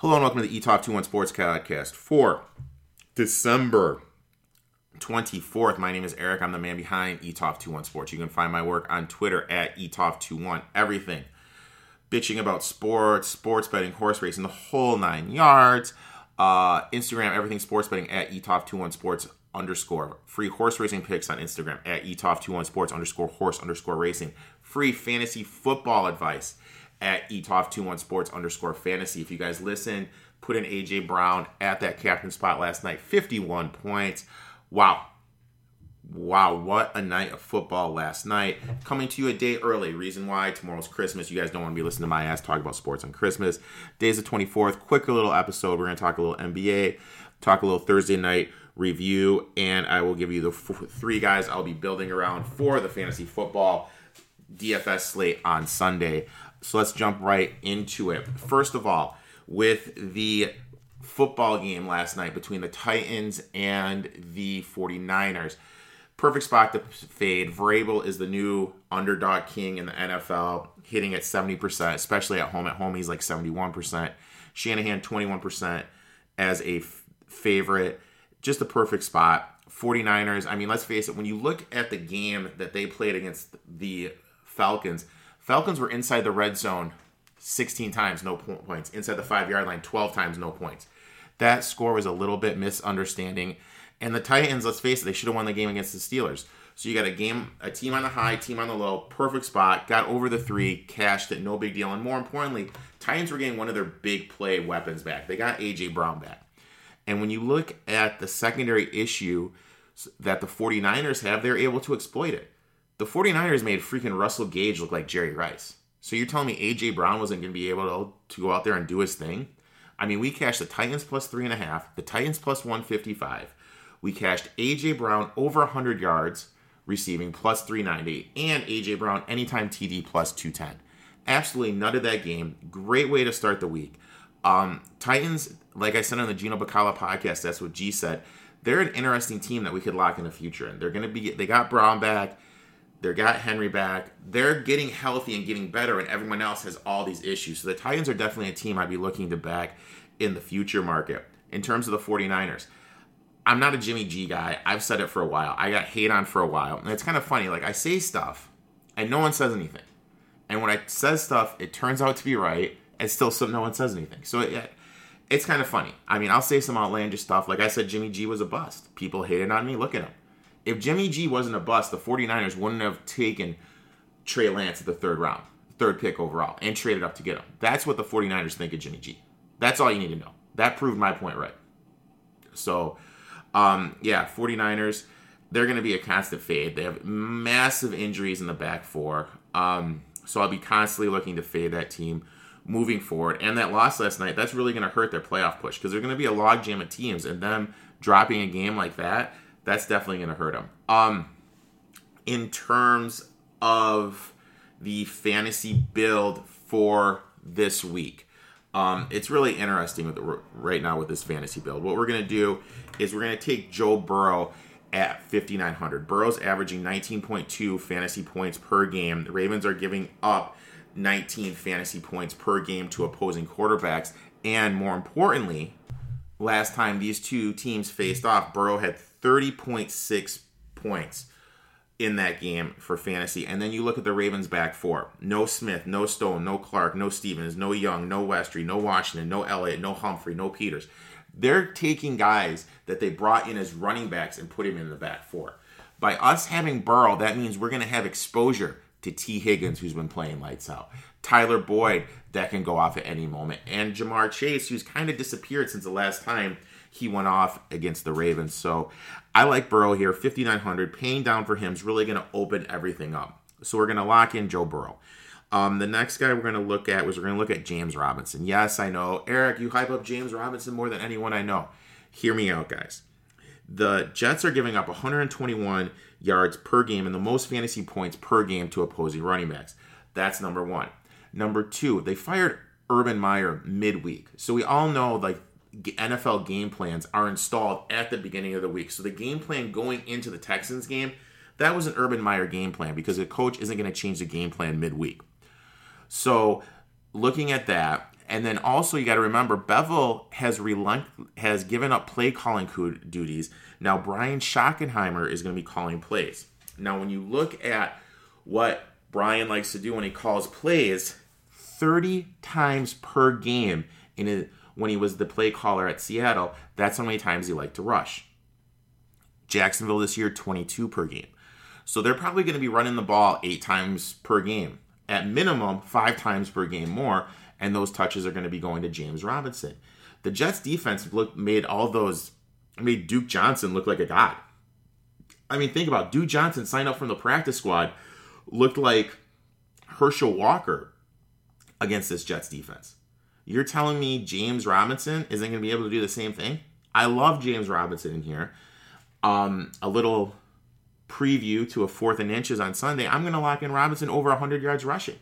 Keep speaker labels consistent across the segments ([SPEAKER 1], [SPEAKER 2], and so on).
[SPEAKER 1] Hello and welcome to the eTalk 21 Sports Podcast for December 24th. My name is Eric. I'm the man behind eTalk 21 Sports. You can find my work on Twitter at eTalk21. Everything. Bitching about sports, sports betting, horse racing, the whole nine yards. Uh, Instagram, everything sports betting at eTalk21 Sports underscore. Free horse racing picks on Instagram at eTalk21 Sports underscore horse underscore racing. Free fantasy football advice at eTalk21 Sports underscore fantasy. If you guys listen, put in AJ Brown at that captain spot last night. 51 points. Wow. Wow, what a night of football last night. Coming to you a day early. Reason why tomorrow's Christmas. You guys don't want to be listening to my ass talk about sports on Christmas. Day's the 24th. Quick little episode. We're going to talk a little NBA, talk a little Thursday night review, and I will give you the f- three guys I'll be building around for the fantasy football DFS slate on Sunday. So let's jump right into it. First of all, with the football game last night between the Titans and the 49ers. Perfect spot to fade. Vrabel is the new underdog king in the NFL, hitting at 70%, especially at home. At home, he's like 71%. Shanahan, 21% as a f- favorite. Just a perfect spot. 49ers, I mean, let's face it, when you look at the game that they played against the Falcons, Falcons were inside the red zone 16 times, no points. Inside the five yard line, 12 times, no points. That score was a little bit misunderstanding. And the Titans, let's face it, they should have won the game against the Steelers. So you got a game, a team on the high, team on the low, perfect spot, got over the three, cashed it, no big deal. And more importantly, Titans were getting one of their big play weapons back. They got AJ Brown back. And when you look at the secondary issue that the 49ers have, they're able to exploit it. The 49ers made freaking Russell Gage look like Jerry Rice. So you're telling me AJ Brown wasn't going to be able to, to go out there and do his thing? I mean, we cashed the Titans plus three and a half, the Titans plus 155. We cashed AJ Brown over 100 yards receiving plus 390 and AJ Brown anytime TD plus 210. Absolutely nutted that game. Great way to start the week. Um, Titans, like I said on the Gino Bacala podcast, that's what G said. They're an interesting team that we could lock in the future. And they're going to be, they got Brown back. They got Henry back. They're getting healthy and getting better, and everyone else has all these issues. So the Titans are definitely a team I'd be looking to back in the future market. In terms of the 49ers, I'm not a Jimmy G guy. I've said it for a while. I got hate on for a while. And it's kind of funny. Like, I say stuff, and no one says anything. And when I says stuff, it turns out to be right, and still no one says anything. So it, it's kind of funny. I mean, I'll say some outlandish stuff. Like I said, Jimmy G was a bust. People hated on me. Look at him if Jimmy G wasn't a bust, the 49ers wouldn't have taken Trey Lance at the third round, third pick overall, and traded up to get him. That's what the 49ers think of Jimmy G. That's all you need to know. That proved my point right. So, um, yeah, 49ers, they're going to be a constant fade. They have massive injuries in the back four. Um, so I'll be constantly looking to fade that team moving forward. And that loss last night, that's really going to hurt their playoff push because they're going to be a logjam of teams. And them dropping a game like that, that's definitely going to hurt him. Um, in terms of the fantasy build for this week, um, it's really interesting the, right now with this fantasy build. What we're going to do is we're going to take Joe Burrow at 5,900. Burrow's averaging 19.2 fantasy points per game. The Ravens are giving up 19 fantasy points per game to opposing quarterbacks. And more importantly, last time these two teams faced off, Burrow had 30.6 points in that game for fantasy. And then you look at the Ravens back four. No Smith, no Stone, no Clark, no Stevens, no Young, no Westry, no Washington, no Elliott, no Humphrey, no Peters. They're taking guys that they brought in as running backs and put him in the back four. By us having Burrow, that means we're going to have exposure to Tee Higgins, who's been playing lights out. Tyler Boyd, that can go off at any moment. And Ja'Marr Chase, who's kind of disappeared since the last time he went off against the Ravens. So I like Burrow here, 5,900. Paying down for him is really going to open everything up. So we're going to lock in Joe Burrow. Um, the next guy we're going to look at was we're going to look at James Robinson. Yes, I know. Eric, you hype up James Robinson more than anyone I know. Hear me out, guys. The Jets are giving up 121 yards per game and the most fantasy points per game to opposing running backs. That's number one. Number two, they fired Urban Meyer midweek. So we all know like NFL game plans are installed at the beginning of the week. So the game plan going into the Texans game, that was an Urban Meyer game plan because the coach isn't going to change the game plan midweek. So looking at that, And then also you got to remember Bevell has relent has given up play calling duties. Now Brian Schottenheimer is going to be calling plays. Now when you look at what Brian likes to do when he calls plays, 30 times per game in a, when he was the play caller at Seattle, that's how many times he liked to rush. Jacksonville this year 22 per game. So they're probably going to be running the ball 8 times per game. At minimum, 5 times per game more and those touches are going to be going to James Robinson. The Jets defense looked made all those made Duke Johnson look like a god. I mean, think about it. Duke Johnson signed up from the practice squad, looked like Herschel Walker against this Jets defense. You're telling me James Robinson isn't going to be able to do the same thing? I love James Robinson in here. Um, a little preview to a fourth and inches on Sunday. I'm going to lock in Robinson over 100 yards rushing.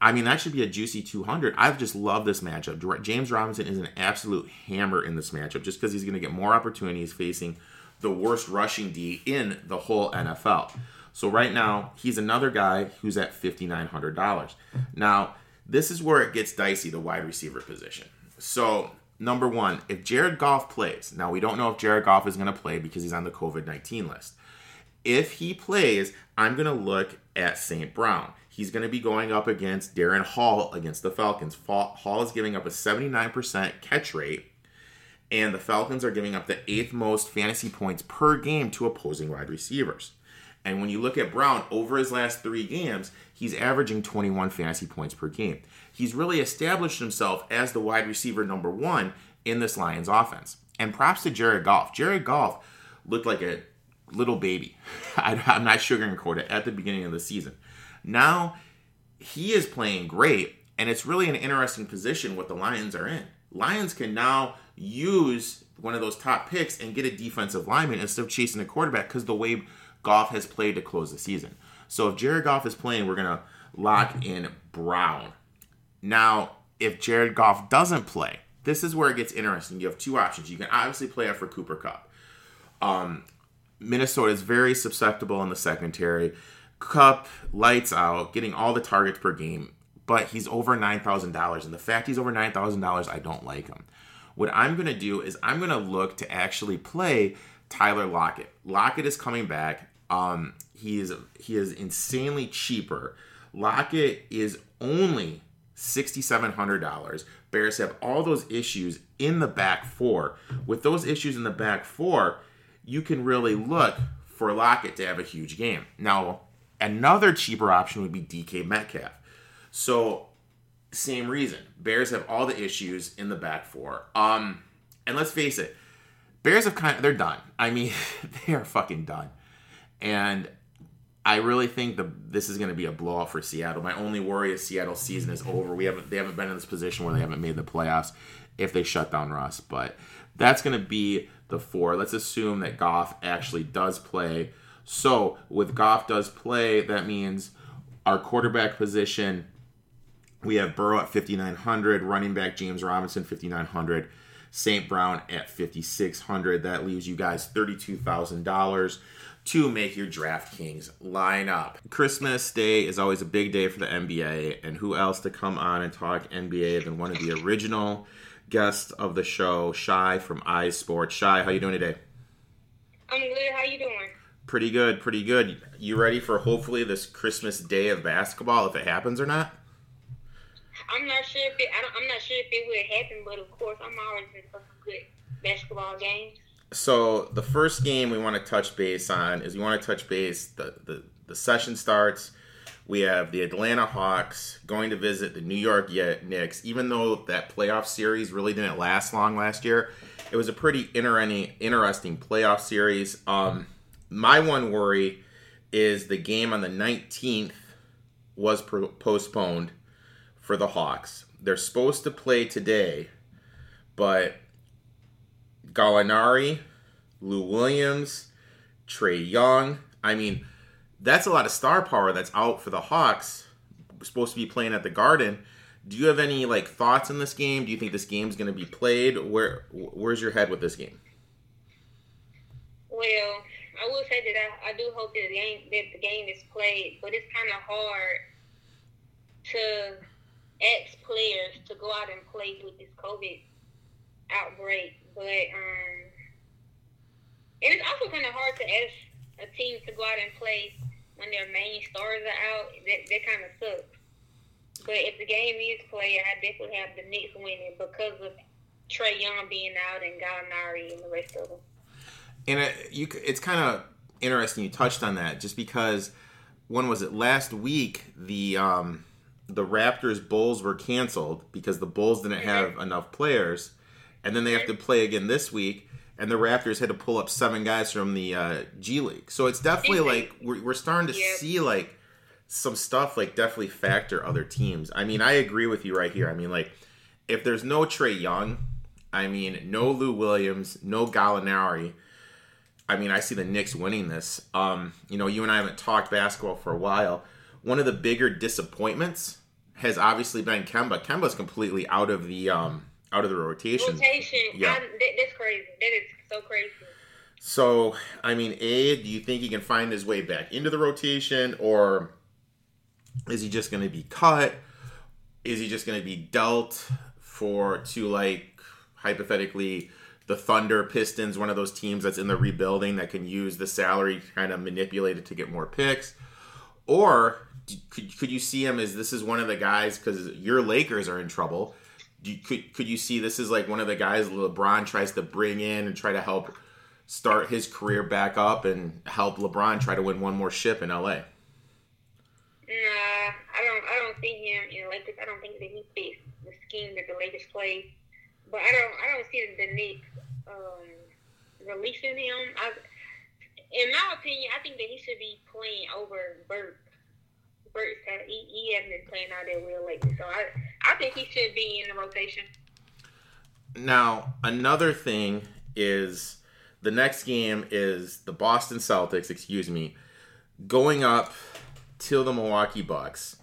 [SPEAKER 1] I mean, that should be a juicy 200. I just love this matchup. James Robinson is an absolute hammer in this matchup just because he's going to get more opportunities facing the worst rushing D in the whole NFL. So right now, he's another guy who's at $5,900. Now, this is where it gets dicey, the wide receiver position. So, number one, if Jared Goff plays, now we don't know if Jared Goff is going to play because he's on the COVID 19 list. If he plays, I'm going to look at St. Brown. He's going to be going up against Darren Hall against the Falcons. Hall is giving up a 79% catch rate, and the Falcons are giving up the eighth most fantasy points per game to opposing wide receivers. And when you look at Brown over his last three games, he's averaging 21 fantasy points per game. He's really established himself as the wide receiver number one in this Lions offense. And props to Jared Goff. Jared Goff looked like a little baby. I, am not sugarcoating it at the beginning of the season. Now he is playing great, and it's really an interesting position what the Lions are in. Lions can now use one of those top picks and get a defensive lineman instead of chasing a quarterback because the way Goff has played to close the season. So if Jared Goff is playing, we're gonna lock in Brown. Now, if Jared Goff doesn't play, this is where it gets interesting. You have two options. You can obviously play it for Cooper Kupp. Um, Minnesota is very susceptible in the secondary. Cup lights out, getting all the targets per game, but he's over nine thousand dollars, and the fact he's over nine thousand dollars, I don't like him. What I'm gonna do is I'm gonna look to actually play Tyler Lockett. Lockett is coming back. Um, he is he is insanely cheaper. Lockett is only sixty seven hundred dollars. Bears have all those issues in the back four. With those issues in the back four, you can really look for Lockett to have a huge game. Now, Another cheaper option would be DK Metcalf. So, same reason. Bears have all the issues in the back four. Um, and let's face it, Bears have kind of they're done. I mean, they are fucking done. And I really think the this is going to be a blowout for Seattle. My only worry is Seattle's season is over. We haven't they haven't been in this position where they haven't made the playoffs if they shut down Russ. But that's going to be the four. Let's assume that Goff actually does play. So with Goff does play, that means our quarterback position, we have Burrow at 5,900, running back James Robinson 5,900, St. Brown at 5,600. That leaves you guys $32,000 to make your DraftKings lineup. Christmas Day is always a big day for the NBA, and who else to come on and talk NBA than one of the original guests of the show, Shai from iSports. Shai, how you doing today?
[SPEAKER 2] I'm good. How you doing?
[SPEAKER 1] Pretty good, pretty good. You ready for hopefully this Christmas day of basketball if it happens or not?
[SPEAKER 2] I'm not sure if it. I am not sure if it will happen, but of course, I'm always in for some good basketball games.
[SPEAKER 1] So the first game we want to touch base on is we want to touch base. The the, the session starts. We have the Atlanta Hawks going to visit the New York Knicks. Even though that playoff series really didn't last long last year, it was a pretty interesting playoff series. Um, my one worry is the game on the 19th was pro- postponed for the Hawks. They're supposed to play today, but Gallinari, Lou Williams, Trae Young, I mean, that's a lot of star power that's out for the Hawks. supposed to be playing at the Garden. Do you have any like thoughts on this game? Do you think this game's going to be played? Where where's your head with this game?
[SPEAKER 2] Well, I will say that I, I do hope that the game that the game is played, but it's kind of hard to ex players to go out and play with this COVID outbreak, but um, and it's also kind of hard to ask a team to go out and play when their main stars are out. That that kind of sucks. But if the game is played, I definitely have the Knicks winning because of Trae Young being out and Gallinari and the rest of them.
[SPEAKER 1] And it, you, it's kind of interesting you touched on that, just because when was it last week the um, the Raptors Bulls were canceled because the Bulls didn't have enough players, and then they have to play again this week, and the Raptors had to pull up seven guys from the uh, G League. So it's definitely like we're, we're starting to
[SPEAKER 2] Yep.
[SPEAKER 1] see like some stuff like definitely factor other teams. I mean, I agree with you right here. I mean, like if there's no Trae Young, I mean, no Lou Williams, no Gallinari. I mean, I see the Knicks winning this. Um, you know, you and I haven't talked basketball for a while. One of the bigger disappointments has obviously been Kemba. Kemba's completely out of the um, out of the rotation.
[SPEAKER 2] Rotation,
[SPEAKER 1] Yeah.
[SPEAKER 2] That's crazy. That is so crazy.
[SPEAKER 1] So, I mean, A, do you think he can find his way back into the rotation, or is he just going to be cut? Is he just going to be dealt for to like hypothetically the Thunder, Pistons, one of those teams that's in the rebuilding that can use the salary to kind of manipulate it to get more picks, or could could you see him as this is one of the guys because your Lakers are in trouble? You, could could you see this is like one of the guys LeBron tries to bring in and try to help start his career back up and help LeBron try to win one more ship in LA?
[SPEAKER 2] Nah, I don't. I don't see him in Lakers. I don't think that he fits the scheme that the Lakers play. But I don't. I don't see the Knicks um, releasing him. I, in my opinion, I think that he should be playing over Burke. Burke, uh, he, he hasn't been playing out there well lately, so I I think he should be in the rotation.
[SPEAKER 1] Now, another thing is the next game is the Boston Celtics, excuse me, going up to the Milwaukee Bucks.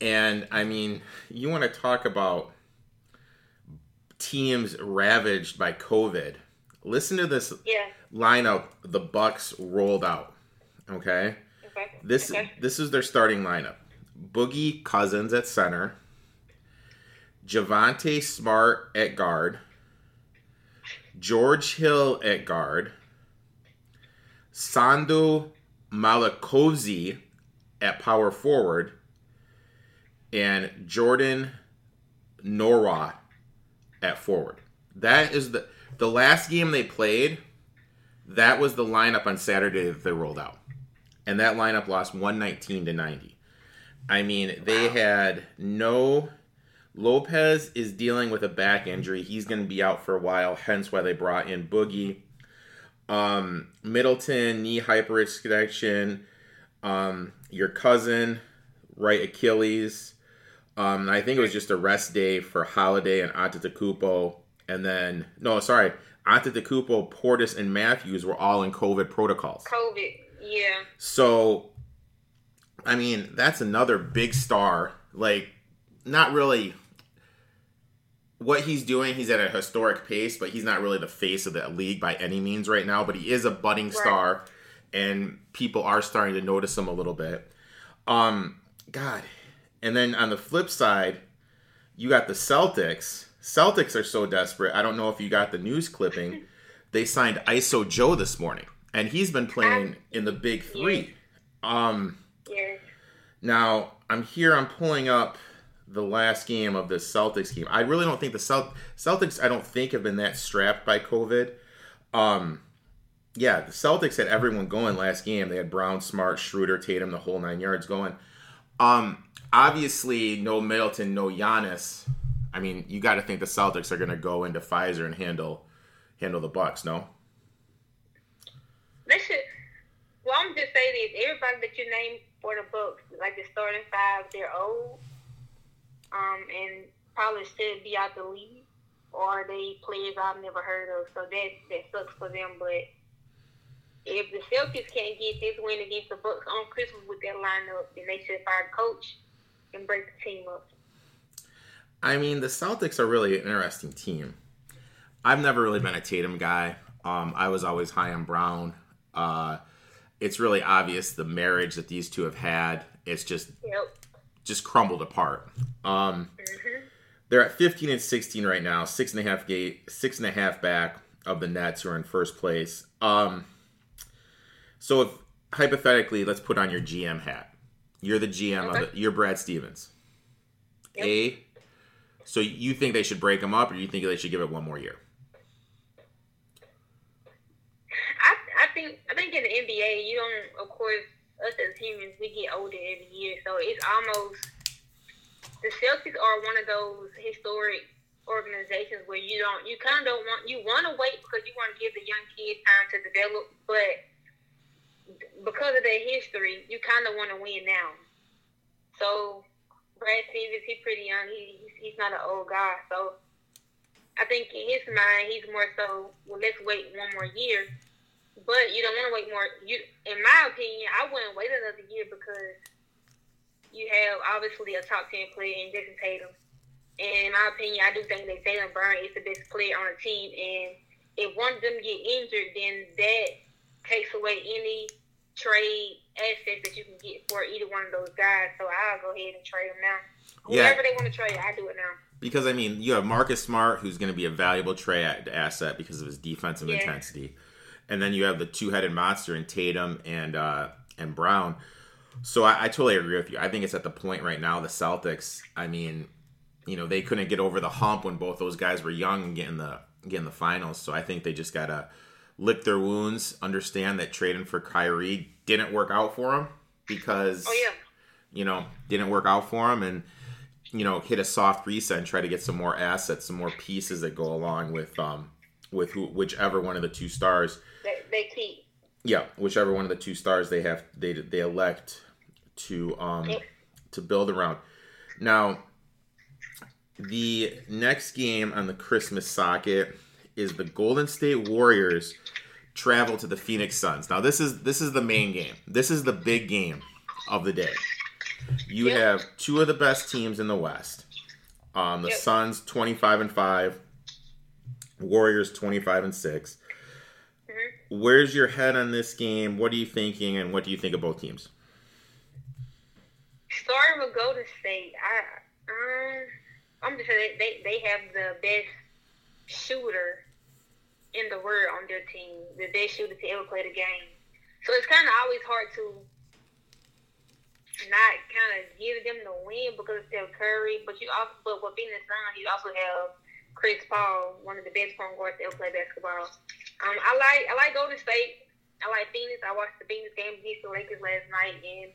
[SPEAKER 1] And I mean, you want to talk about teams ravaged by COVID. Listen to this
[SPEAKER 2] Yeah.
[SPEAKER 1] lineup the Bucks rolled out. Okay?
[SPEAKER 2] Okay.
[SPEAKER 1] This
[SPEAKER 2] Okay.
[SPEAKER 1] this is their starting lineup. Boogie Cousins at center. Javonte Smart at guard. George Hill at guard. Sandu Malakozy at power forward. And Jordan Nwora at forward. That is the the last game they played. That was the lineup on Saturday that they rolled out and that lineup lost 119 to 90. I mean, they had no. Lopez is dealing with a back injury. He's going to be out for a while, hence why they brought in Boogie. Um, Middleton, knee hyperextension. Um, your cousin, right Achilles. Um, I think it was just a rest day for Holiday and Antetokounmpo. And then, no, sorry, Antetokounmpo, Portis, and Matthews were all in COVID protocols.
[SPEAKER 2] COVID. Yeah.
[SPEAKER 1] So, I mean, that's another big star. Like, not really what he's doing. He's at a historic pace, but he's not really the face of the league by any means right now. But he is a budding star, and people are starting to notice him a little bit. Um, God, and then on the flip side, you got the Celtics. Celtics are so desperate. I don't know if you got the news clipping. they signed ISO Joe this morning, and he's been playing in the Big Three. Um, now I'm here. I'm pulling up the last game of the Celtics game. I really don't think the Celt- Celtics. I don't think have been that strapped by COVID. Um, yeah, the Celtics had everyone going last game. They had Brown, Smart, Schroeder, Tatum, the whole nine yards going. Um, obviously, no Middleton, no Giannis. I mean, you got to think the Celtics are going to go into Fiserv and handle handle the Bucks. No,
[SPEAKER 2] They should. Well, I'm just saying this: everybody that you name for the Bucks, like the starting five, they're old, um, and probably should be out the league, or they players I've never heard of. So that that sucks for them. But if the Celtics can't get this win against the Bucks on Christmas with that lineup, then they should fire the coach and break the team up.
[SPEAKER 1] I mean, the Celtics are really an interesting team. I've never really been a Tatum guy. Um, I was always high on Brown. Uh, it's really obvious the marriage that these two have had. It's just
[SPEAKER 2] Yep.
[SPEAKER 1] just crumbled apart. Um, mm-hmm. They're at 15 and 16 right now, six and a half gate, six and a half back of the Nets who are in first place. Um, so if hypothetically, let's put on your GM hat. You're the GM okay. of the, you're Brad Stevens. Yep. A. So you think they should break them up, or you think they should give it one more year?
[SPEAKER 2] I, I think I think in the NBA, you don't. Of course, us as humans, we get older every year, so it's almost the Celtics are one of those historic organizations where you don't, you kind of don't want, you want to wait because you want to give the young kids time to develop, but because of their history, you kind of want to win now. So Brad Stevens, he's pretty young. He, he's not an old guy. So I think in his mind, he's more so, well, let's wait one more year. But you don't want to wait more. You, in my opinion, I wouldn't wait another year because you have obviously a top ten player in Jayson Tatum. And in my opinion, I do think that Jaylen Brown is the best player on the team. And if one of them get injured, then that takes away any trade assets that you can get for either one of those guys. So I'll go ahead and trade them now. Yeah. Whoever they want to trade, I do it now.
[SPEAKER 1] Because I mean, you have Marcus Smart, who's going to be a valuable trade asset because of his defensive yeah. intensity, and then you have the two-headed monster in Tatum and uh, and Brown. So I, I totally agree with you. I think it's at the point right now. The Celtics. I mean, you know, they couldn't get over the hump when both those guys were young and getting the getting the finals. So I think they just gotta lick their wounds, understand that trading for Kyrie didn't work out for them because,
[SPEAKER 2] oh, yeah.
[SPEAKER 1] you know, didn't work out for them, and you know, hit a soft reset and try to get some more assets, some more pieces that go along with um with who, whichever one of the two stars
[SPEAKER 2] they, they keep.
[SPEAKER 1] Yeah, whichever one of the two stars they have they they elect to um to build around. Now, the next game on the Christmas socket is the Golden State Warriors travel to the Phoenix Suns. Now this is this is the main game. This is the big game of the day. You yep. have two of the best teams in the West. Um, the yep. Suns twenty five and five, Warriors twenty five and 6 mm-hmm. Where's your head on this game? What are you thinking, and what do you think of both teams?
[SPEAKER 2] Starting with Golden State, I um, I'm just saying they, they have the best shooter in the world on their team, the best shooter to ever play the game. So it's kind of always hard to not kind of give them the win because it's Steph Curry. But you also, but with being the Sun, you also have Chris Paul, one of the best point guards to ever play basketball. Um, I like I like Golden State. I like Phoenix. I watched the Phoenix game against the Lakers last night, and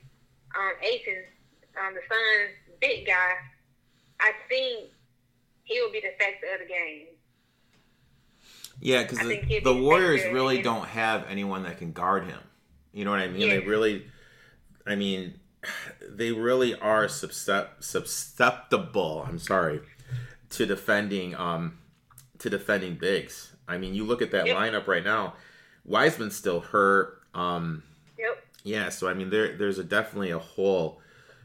[SPEAKER 2] um, Ayton, um, the Suns' big guy. I think he will be the factor of the game.
[SPEAKER 1] Yeah, because the, the Warriors really don't have anyone that can guard him. You know what I mean? Yeah. They really, I mean, they really are susceptible. I'm sorry to defending um to defending bigs. I mean, you look at that yep. lineup right now. Wiseman's still hurt. Um,
[SPEAKER 2] yep.
[SPEAKER 1] Yeah, so I mean, there there's a definitely a hole,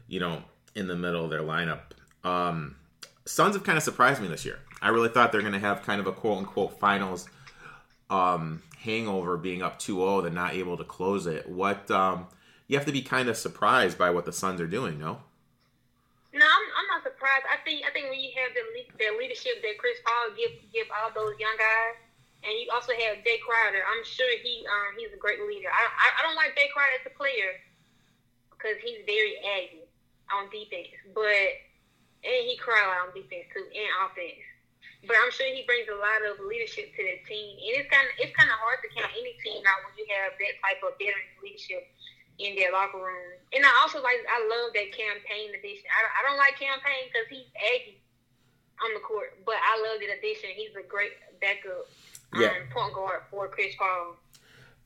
[SPEAKER 1] you know, in the middle of their lineup. Um, Suns have kind of surprised me this year. I really thought they're going to have kind of a quote unquote finals um, hangover being up 2-0 and not able to close it. What um, you have to be kind of surprised by what the Suns are doing, no?
[SPEAKER 2] No, I'm, I'm not surprised. I think I think when you have the, the leadership that Chris Paul give give all those young guys, and you also have Jay Crowder, I'm sure he um, he's a great leader. I, I, I don't like Jay Crowder as a player because he's very aggy on defense, but and he cry out on defense too and offense. But I'm sure he brings a lot of leadership to the team, and it's kind of it's kind of hard to count any team out when you have that type of veteran leadership in their locker room. And I also like I love that Cam Payne addition. I, I don't like Cam Payne because he's aggy on the court, but I love the addition. He's a great backup um, point guard for Chris Paul.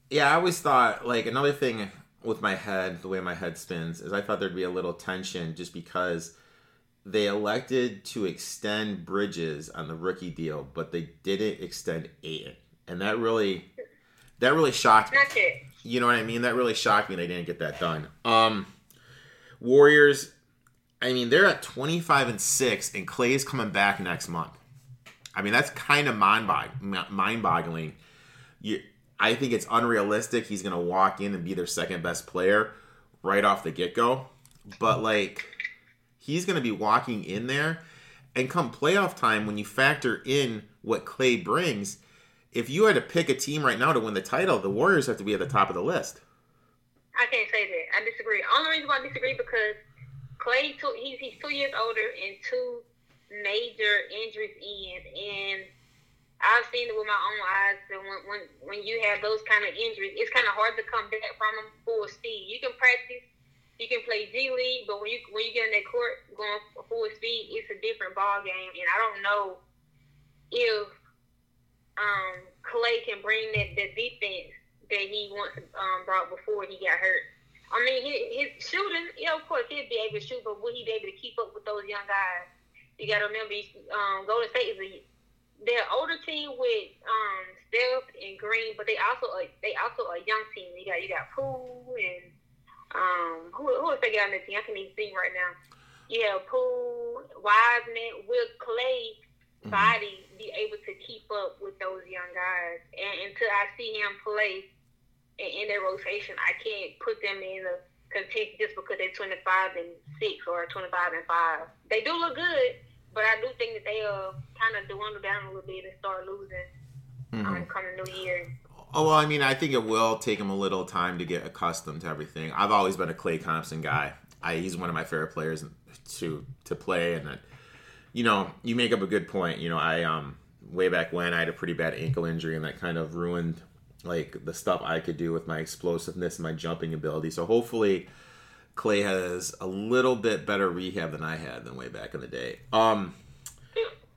[SPEAKER 1] Yeah, I always thought like another thing with my head, the way my head spins, is I thought there'd be a little tension just because they elected to extend Bridges on the rookie deal, but they didn't extend Ayton, and that really that really shocked me. You know what I mean? That really shocked me. They didn't get that done. Um, Warriors. I mean, they're at twenty five and six, and Klay is coming back next month. I mean, that's kind of mind boggling. I think it's unrealistic. He's going to walk in and be their second best player right off the get go. But like he's going to be walking in there. And come playoff time, when you factor in what Klay brings, if you had to pick a team right now to win the title, the Warriors have to be at the top of the list.
[SPEAKER 2] I can't say that. I disagree. Only reason why I disagree because Klay, he's two years older and two major injuries in, and I've seen it with my own eyes. And when when when you have those kind of injuries, it's kind of hard to come back from them full speed. You can practice, you can play G League, but when you when you get in that court going full speed, it's a different ball game. And I don't know if um, Klay can bring that the defense that he once um, brought before he got hurt. I mean, his, his shooting, yeah, of course, he'd be able to shoot, but will he be able to keep up with those young guys? You got to remember, um, Golden State is a they're older team with um, Steph and Green, but they also a, they also a young team. You got you got Poole and um, who who is they got on the team? I can't even think right now. You have Poole, Wiseman, will Klay mm-hmm. body be able to keep up with those young guys? And until I see him play in, in their rotation, I can't put them in a contention just because they're 25 and 6 or 25 and 5. They do look good, but I do think that they uh, kind of dwindle down a little bit and start losing mm-hmm. um, coming New Year.
[SPEAKER 1] Oh well, I mean, I think it will take him a little time to get accustomed to everything. I've always been a Klay Thompson guy. I, he's one of my favorite players to to play, and you know, you make up a good point. You know, I um way back when I had a pretty bad ankle injury, and that kind of ruined like the stuff I could do with my explosiveness and my jumping ability. So hopefully Klay has a little bit better rehab than I had than way back in the day. Um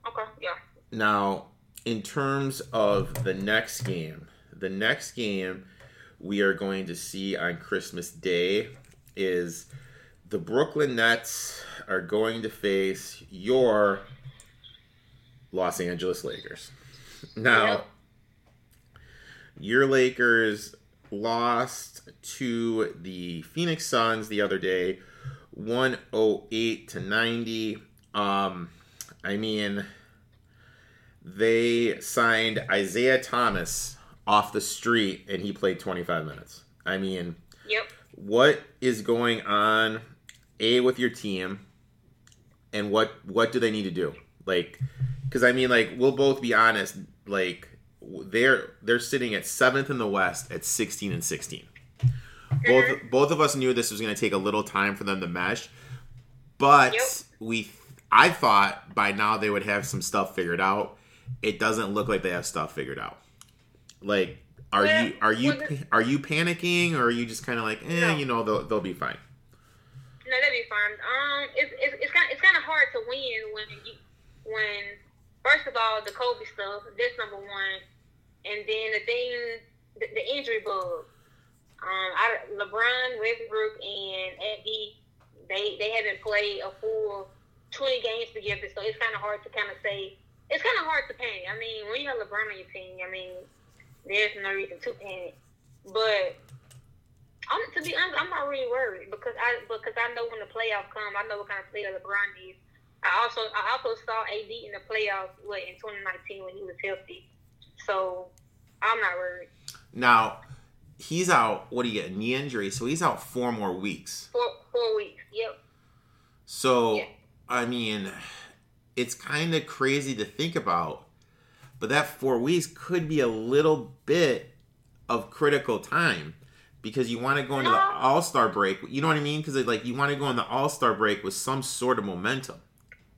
[SPEAKER 2] Okay, yeah.
[SPEAKER 1] Now, in terms of the next game, the next game we are going to see on Christmas Day is the Brooklyn Nets are going to face your Los Angeles Lakers. Now, yep your Lakers lost to the Phoenix Suns the other day, 108 to 90. Um, I mean, they signed Isaiah Thomas off the street and he played 25 minutes. I mean,
[SPEAKER 2] yep.
[SPEAKER 1] what is going on a with your team and what what do they need to do? Like cuz I mean like we'll both be honest, like they're they're sitting at seventh in the West at 16 and 16. Both mm-hmm. both of us knew this was going to take a little time for them to mesh, but yep. we I thought by now they would have some stuff figured out. It doesn't look like they have stuff figured out. Like, are well, you are you are you panicking or are you just kind of like, eh, no. you know, they'll they'll be fine.
[SPEAKER 2] No, they'll be fine. Um, it's it's it's kind it's kind of hard to win when you when first of all the Kobe stuff. That's number one and then the thing, the, the injury bug. Um, I, LeBron, Westbrook, and Eddie, they they haven't played a full twenty games together, so it's kind of hard to kind of say. It's kind of hard to panic. I mean, when you have LeBron on your team, I mean, there's no reason to panic. But I'm to be honest, I'm not really worried because I because I know when the playoffs come, I know what kind of player LeBron is. I also I also saw AD in the playoffs what in 2019 when he was healthy. So I'm not worried.
[SPEAKER 1] Now, he's out. What do you get? Knee injury, so he's out four more weeks.
[SPEAKER 2] Four four weeks. Yep.
[SPEAKER 1] So, yeah. I mean, it's kind of crazy to think about, but that four weeks could be a little bit of critical time because you want to go into no. the All Star break. You know what I mean? Because like you want to go in the All Star break with some sort of momentum.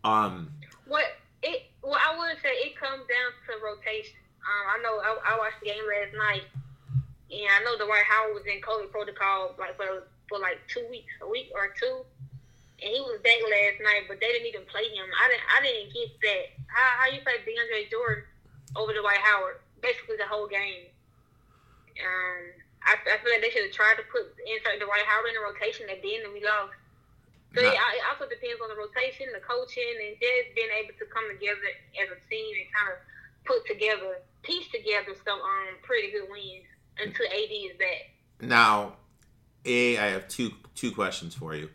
[SPEAKER 1] Um.
[SPEAKER 2] What it? Well, I would say it comes down to rotation. Um, I know I, I watched the game last night, and I know Dwight Howard was in COVID protocol like for for like two weeks, a week or two, and he was back last night, but they didn't even play him. I didn't I didn't get that. How how you play DeAndre Jordan over Dwight Howard basically the whole game? Um, I, I feel like they should have tried to put insert Dwight Howard in the rotation at the end, and we lost. So yeah, it also depends on the rotation, the coaching, and just being able to come together as a team and kind of put together piece together some um pretty good wins until AD is back.
[SPEAKER 1] Now, A, I have two two questions for you.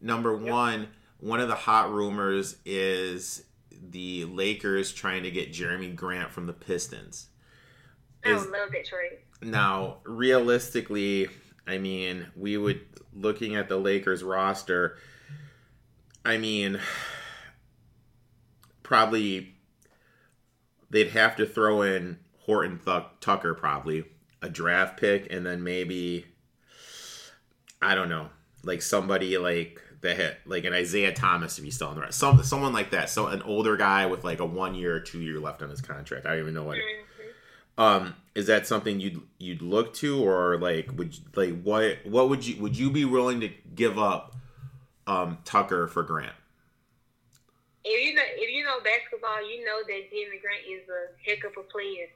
[SPEAKER 1] Number yep. one, one of the hot rumors is the Lakers trying to get Jerami Grant from the Pistons.
[SPEAKER 2] I is, love that trade.
[SPEAKER 1] Now, realistically, I mean, we would looking at the Lakers roster. I mean, probably they'd have to throw in Horton Th- Tucker, probably a draft pick, and then maybe I don't know, like somebody like that hit, like an Isaiah Thomas if he's still in the rest, some someone like that. So an older guy with like a one year or two year left on his contract. I don't even know what. Um, is that something you'd you'd look to, or like would like what what would you would you be willing to give up um Tucker for Grant?
[SPEAKER 2] If you know if you know basketball, you know that Jimmy Grant is a heck of a player,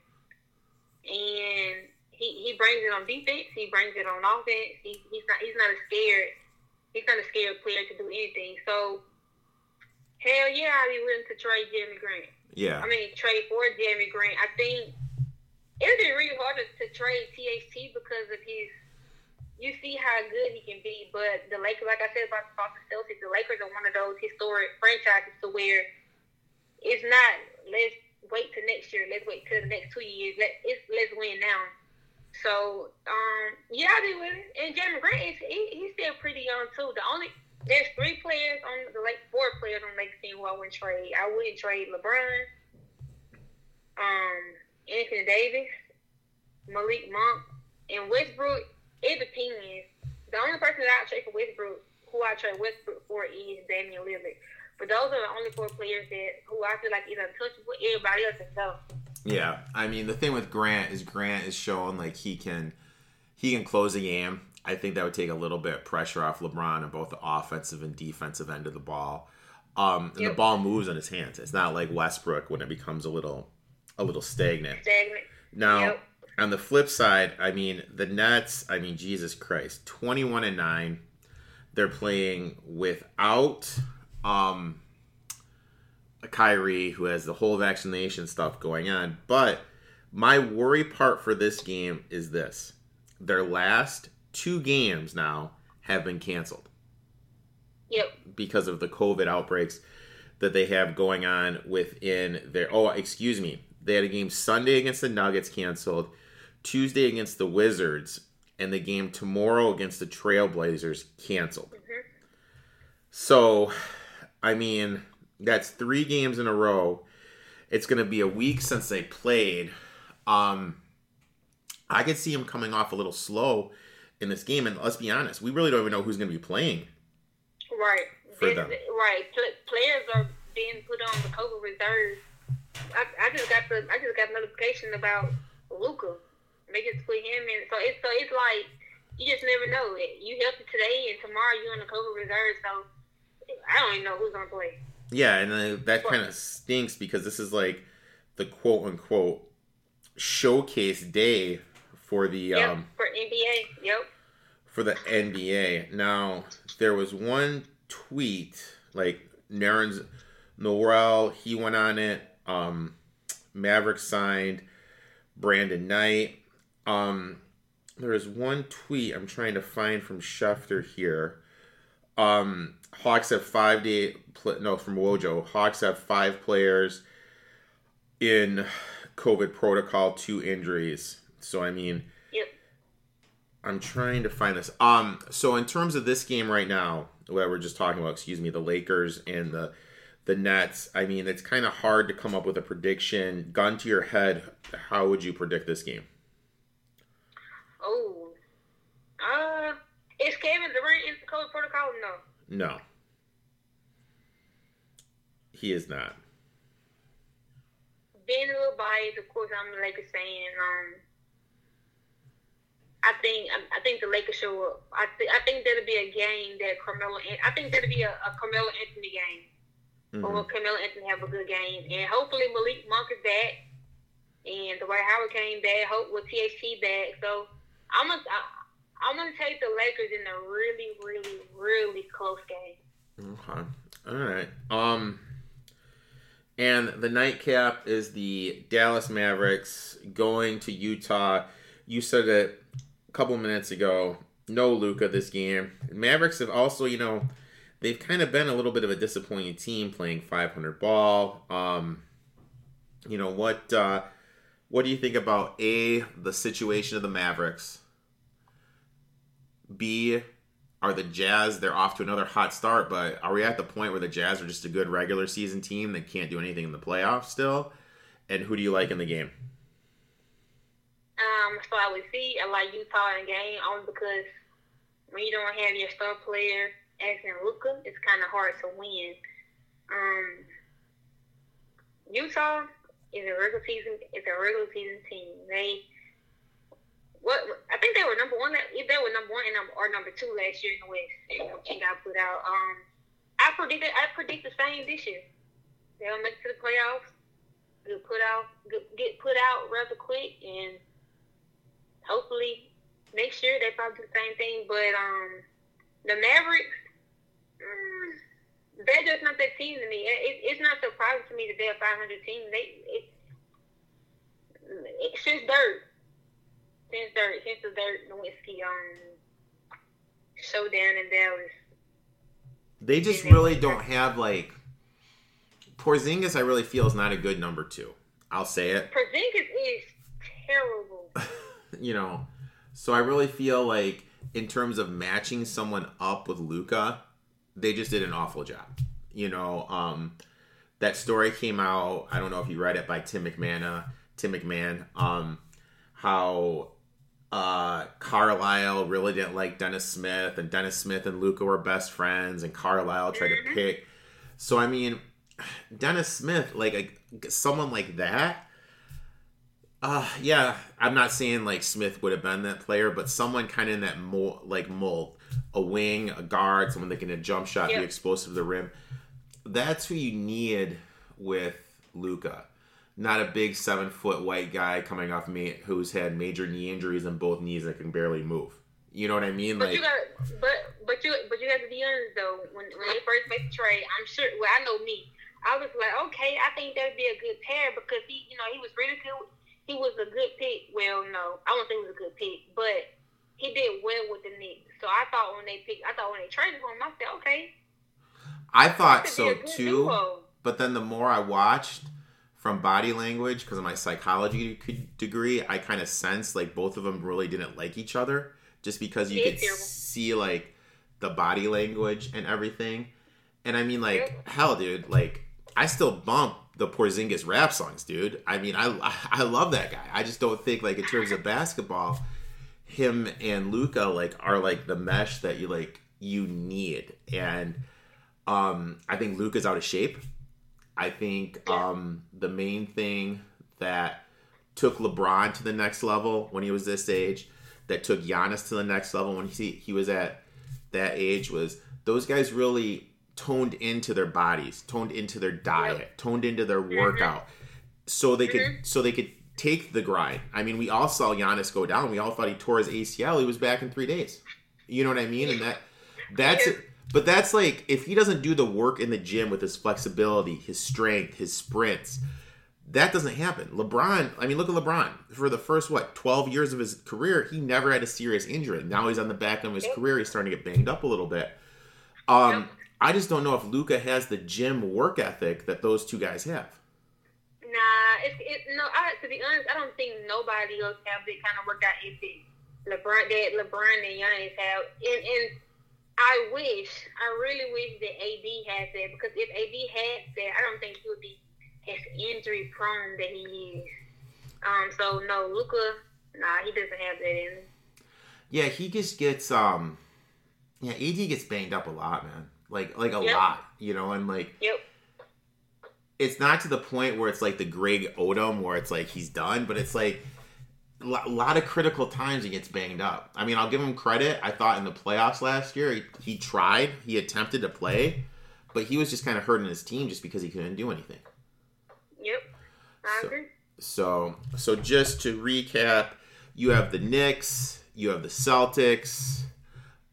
[SPEAKER 2] and he, he brings it on defense. He brings it on offense. He, he's not he's not a scared he's not a scared player to do anything. So hell yeah, I'd be willing to trade Jerami Grant.
[SPEAKER 1] Yeah,
[SPEAKER 2] I mean trade for Jerami Grant. I think it'd be really hard to, to trade THT because of his. You see how good he can be, but the Lakers, like I said about the Boston Celtics, the Lakers are one of those historic franchises to where it's not let's wait till next year, let's wait till the next two years, let it's let's win now. So um, yeah, I'll be it. And Jerami Grant, he, he's still pretty young too. The only there's three players on the like four players on the Lakers team who I wouldn't trade. I wouldn't trade LeBron, um, Anthony Davis, Malik Monk, and Westbrook. It depends. The only person that I trade for Westbrook, who I trade Westbrook for, is Damian Lillard. But those are the only four players that who I feel like is untouchable. Everybody else is no.
[SPEAKER 1] yeah. I mean, the thing with Grant is Grant is showing like he can he can close a game. I think that would take a little bit of pressure off LeBron on both the offensive and defensive end of the ball. Um, and the ball moves in his hands. It's not like Westbrook when it becomes a little a little stagnant.
[SPEAKER 2] Stagnant.
[SPEAKER 1] Now,
[SPEAKER 2] Yep.
[SPEAKER 1] On the flip side, I mean, the Nets, I mean, Jesus Christ, 21 and 9. They're playing without um Kyrie who has the whole vaccination stuff going on, but my worry part for this game is this. Their last two games now have been canceled
[SPEAKER 2] Yep.
[SPEAKER 1] because of the COVID outbreaks that they have going on within their. Oh, excuse me. They had a game Sunday against the Nuggets canceled, Tuesday against the Wizards, and the game tomorrow against the Trailblazers canceled.
[SPEAKER 2] Mhm.
[SPEAKER 1] So, I mean, that's three games in a row. It's going to be a week since they played. Um, I could see him coming off a little slow in this game, and let's be honest, we really don't even know who's going to be playing.
[SPEAKER 2] Right.
[SPEAKER 1] For them.
[SPEAKER 2] Right. Players are being put on the COVID reserve. I, I just got the I just got notification about Luka. They just put him in. So it's so it's like you just never know. You healthy today and tomorrow you're in the COVID reserve. So I don't even know who's gonna play.
[SPEAKER 1] Yeah, and then that kind of stinks because this is like the quote unquote showcase day for the
[SPEAKER 2] Yep.
[SPEAKER 1] um
[SPEAKER 2] For NBA. Yep.
[SPEAKER 1] for the NBA. Now there was one tweet like Nerlens Noel, he went on it. Um Maverick signed Brandon Knight. Um there is one tweet I'm trying to find from Schefter here. Um Hawks have five day pl- no from Wojo. Hawks have five players in COVID protocol, two injuries. So I mean
[SPEAKER 2] Yep.
[SPEAKER 1] I'm trying to find this. Um, so in terms of this game right now, what we're just talking about, excuse me, the Lakers and the the Nets. I mean, it's kind of hard to come up with a prediction. Gun to your head, how would you predict this game?
[SPEAKER 2] Oh. Uh is Kevin Durant in the COVID protocol? No.
[SPEAKER 1] No, he is not.
[SPEAKER 2] being a little biased, of course, I'm a Lakers fan. Um, I think I, I think the Lakers show up. I think I think that'll be a game that Carmelo. I think that'll be a, a Carmelo Anthony game.
[SPEAKER 1] Mhm.
[SPEAKER 2] Or will Carmelo Anthony have a good game? And hopefully Malik Monk is back, and Dwight Howard came back. Hope with THT back. So I'm gonna I'm gonna take the Lakers in a really, really, really close game.
[SPEAKER 1] Okay. All right. Um and the nightcap is the Dallas Mavericks going to Utah. You said it a couple minutes ago. No Luka this game. Mavericks have also, you know, they've kind of been a little bit of a disappointing team playing 500 ball. Um you know what uh what do you think about A the situation of the Mavericks? B are the Jazz? They're off to another hot start, but are we at the point where the Jazz are just a good regular season team that can't do anything in the playoffs still? And who do you like in the game?
[SPEAKER 2] Um, so I would see I like Utah in game only because when you don't have your star player as in Luka, it's kind of hard to win. Um, Utah is a regular season. is a regular season team. They what I think they were number one. They were number one and or number two last year in the West. And got put out. Um, I predicted. I predict the same this year. They'll make it to the playoffs. Get put out. Get put out rather quick, and hopefully next year they probably do the same thing. But um, the Mavericks. Mm, they're just not that team to me. It, it's not surprising to me that they're a 500 team. They it, it's just dirt since the since the Dirk Nowitzki um showdown in Dallas.
[SPEAKER 1] They just really don't have like Porzingis. I really feel is not a good number two. I'll say it.
[SPEAKER 2] Porzingis is terrible.
[SPEAKER 1] you know, so I really feel like in terms of matching someone up with Luka, they just did an awful job. You know, um, that story came out. I don't know if you read it by Tim McMahon. Tim McMahon. Um, how uh, Carlisle really didn't like Dennis Smith, and Dennis Smith and Luka were best friends, and Carlisle tried to pick. So I mean, Dennis Smith, like a, someone like that. Uh, yeah, I'm not saying like Smith would have been that player, but someone kind of in that mold, like mold, a wing, a guard, someone that can a jump shot, yep. be explosive to the rim. That's who you need with Luka not a big seven foot white guy coming off me who's had major knee injuries in both knees that can barely move. You know what I mean?
[SPEAKER 2] But like, you got, but but you but you got to be honest though. When when they first made the trade, I'm sure. Well, I know me. I was like, okay, I think that'd be a good pair because he, you know, he was really good. He was a good pick. Well, no, I don't think he was a good pick, but he did well with the Knicks. So I thought when they picked, I thought when they traded for him, I said, okay.
[SPEAKER 1] I thought so too. Duo. But then the more I watched, from body language because of my psychology degree i kind of sense like both of them really didn't like each other just because you could see like the body language and everything. And i mean like hell dude like i still bump the porzingis rap songs dude. I mean i i love that guy. I just don't think like in terms of basketball him and luka like are like the mesh that you like you need. And um i think luka's out of shape I think um, the main thing that took LeBron to the next level when he was this age, that took Giannis to the next level when he he was at that age, was those guys really toned into their bodies, toned into their diet, yep. toned into their mm-hmm. workout, so they could mm-hmm. so they could take the grind. I mean, we all saw Giannis go down. We all thought he tore his ACL. He was back in three days. You know what I mean? And that that's but that's like if he doesn't do the work in the gym with his flexibility, his strength, his sprints, that doesn't happen. LeBron, I mean, look at LeBron. For the first what twelve years of his career, he never had a serious injury. Now he's on the back of his career. He's starting to get banged up a little bit. Um, yep. I just don't know if Luka has the gym work ethic that those two guys have.
[SPEAKER 2] Nah, it's it, no. I, to be honest, I don't think nobody else have that kind of workout ethic. LeBron, that LeBron and Giannis have, and and I wish, I really wish that AD had that because if AD had that, I don't think he would be as injury prone that he is. Um, so no, Luka, nah, he doesn't have that in.
[SPEAKER 1] Yeah, he just gets um, yeah, AD gets banged up a lot, man. Like like a yep. lot, you know, and like
[SPEAKER 2] yep.
[SPEAKER 1] It's not to the point where it's like the Greg Oden where it's like he's done, but it's like a lot of critical times he gets banged up. I mean, I'll give him credit. I thought in the playoffs last year, he, he tried, he attempted to play, but he was just kind of hurting his team just because he couldn't do anything.
[SPEAKER 2] Yep, I
[SPEAKER 1] so,
[SPEAKER 2] agree.
[SPEAKER 1] So, so just to recap, you have the Knicks, you have the Celtics,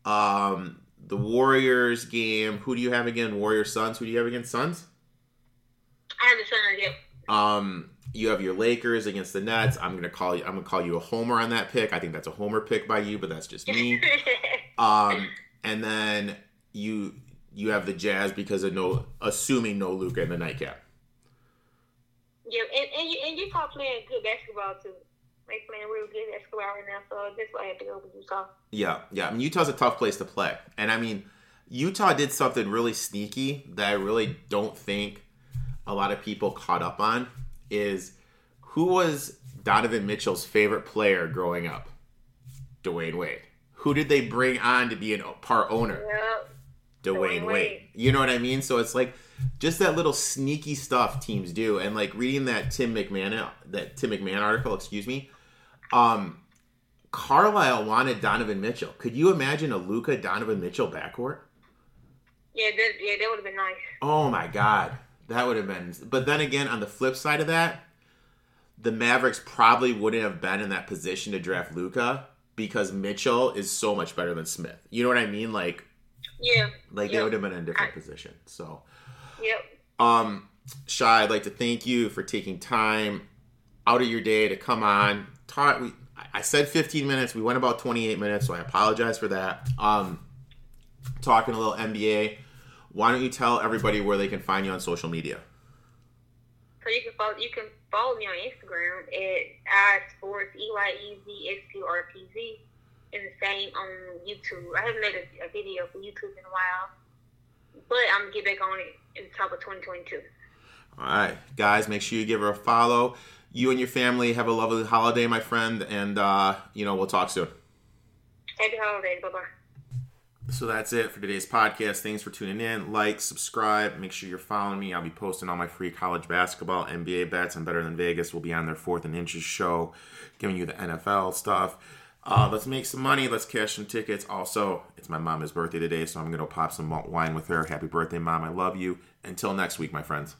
[SPEAKER 1] um, the Warriors game. Who do you have again? Warriors Suns. Who do you have against Suns?
[SPEAKER 2] I have the Suns. Yep.
[SPEAKER 1] Um, you have your Lakers against the Nets. I'm gonna call you. I'm gonna call you a homer on that pick. I think that's a homer pick by you, but that's just me. um, and then you you have the Jazz because of no, assuming no Luka in the nightcap.
[SPEAKER 2] Yeah, and and you and caught playing good basketball too. They playing real good basketball right now, so that's why I had to go with Utah.
[SPEAKER 1] Yeah, yeah. I mean, Utah's a tough place to play, and I mean, Utah did something really sneaky that I really don't think a lot of people caught up on. Is who was Donovan Mitchell's favorite player growing up? Dwyane Wade. Who did they bring on to be a part owner?
[SPEAKER 2] Yep.
[SPEAKER 1] Dwyane
[SPEAKER 2] Dwyane
[SPEAKER 1] Wade.
[SPEAKER 2] Wade.
[SPEAKER 1] You know what I mean? So it's like just that little sneaky stuff teams do, and like reading that Tim McMahon that Tim McMahon article, excuse me. Um, Carlisle wanted Donovan Mitchell. Could you imagine a Luka Donovan Mitchell backcourt?
[SPEAKER 2] Yeah, that yeah, that would have been nice.
[SPEAKER 1] Oh my god, that would have been. But then again, on the flip side of that, the Mavericks probably wouldn't have been in that position to draft Luka because Mitchell is so much better than Smith. You know what I mean? Like,
[SPEAKER 2] Yeah.
[SPEAKER 1] like they would have been in a different position. So.
[SPEAKER 2] Yep.
[SPEAKER 1] Um, Shai, I'd like to thank you for taking time out of your day to come on. Talk. We, I said 15 minutes. We went about 28 minutes, so I apologize for that. Um, talking a little NBA. Why don't you tell everybody where they can find you on social media?
[SPEAKER 2] So you can follow you can follow me on Instagram at I Sports E Y E Z X Q R P Z and the same on YouTube. I haven't made a, a video for YouTube in a while. But I'm gonna get back on it in the top of twenty twenty two.
[SPEAKER 1] All right, guys, make sure you give her a follow. You and your family have a lovely holiday, my friend, and uh, you know we'll talk soon.
[SPEAKER 2] Happy holidays, bye bye.
[SPEAKER 1] So that's it for today's podcast. Thanks for tuning in. Like, subscribe. Make sure you're following me. I'll be posting all my free college basketball, NBA bets, and Better Than Vegas. will be on their fourth and inches show, giving you the NFL stuff. Uh, let's make some money. Let's cash some tickets. Also, it's my mama's birthday today, so I'm going to pop some wine with her. Happy birthday, mom. I love you. Until next week, my friends.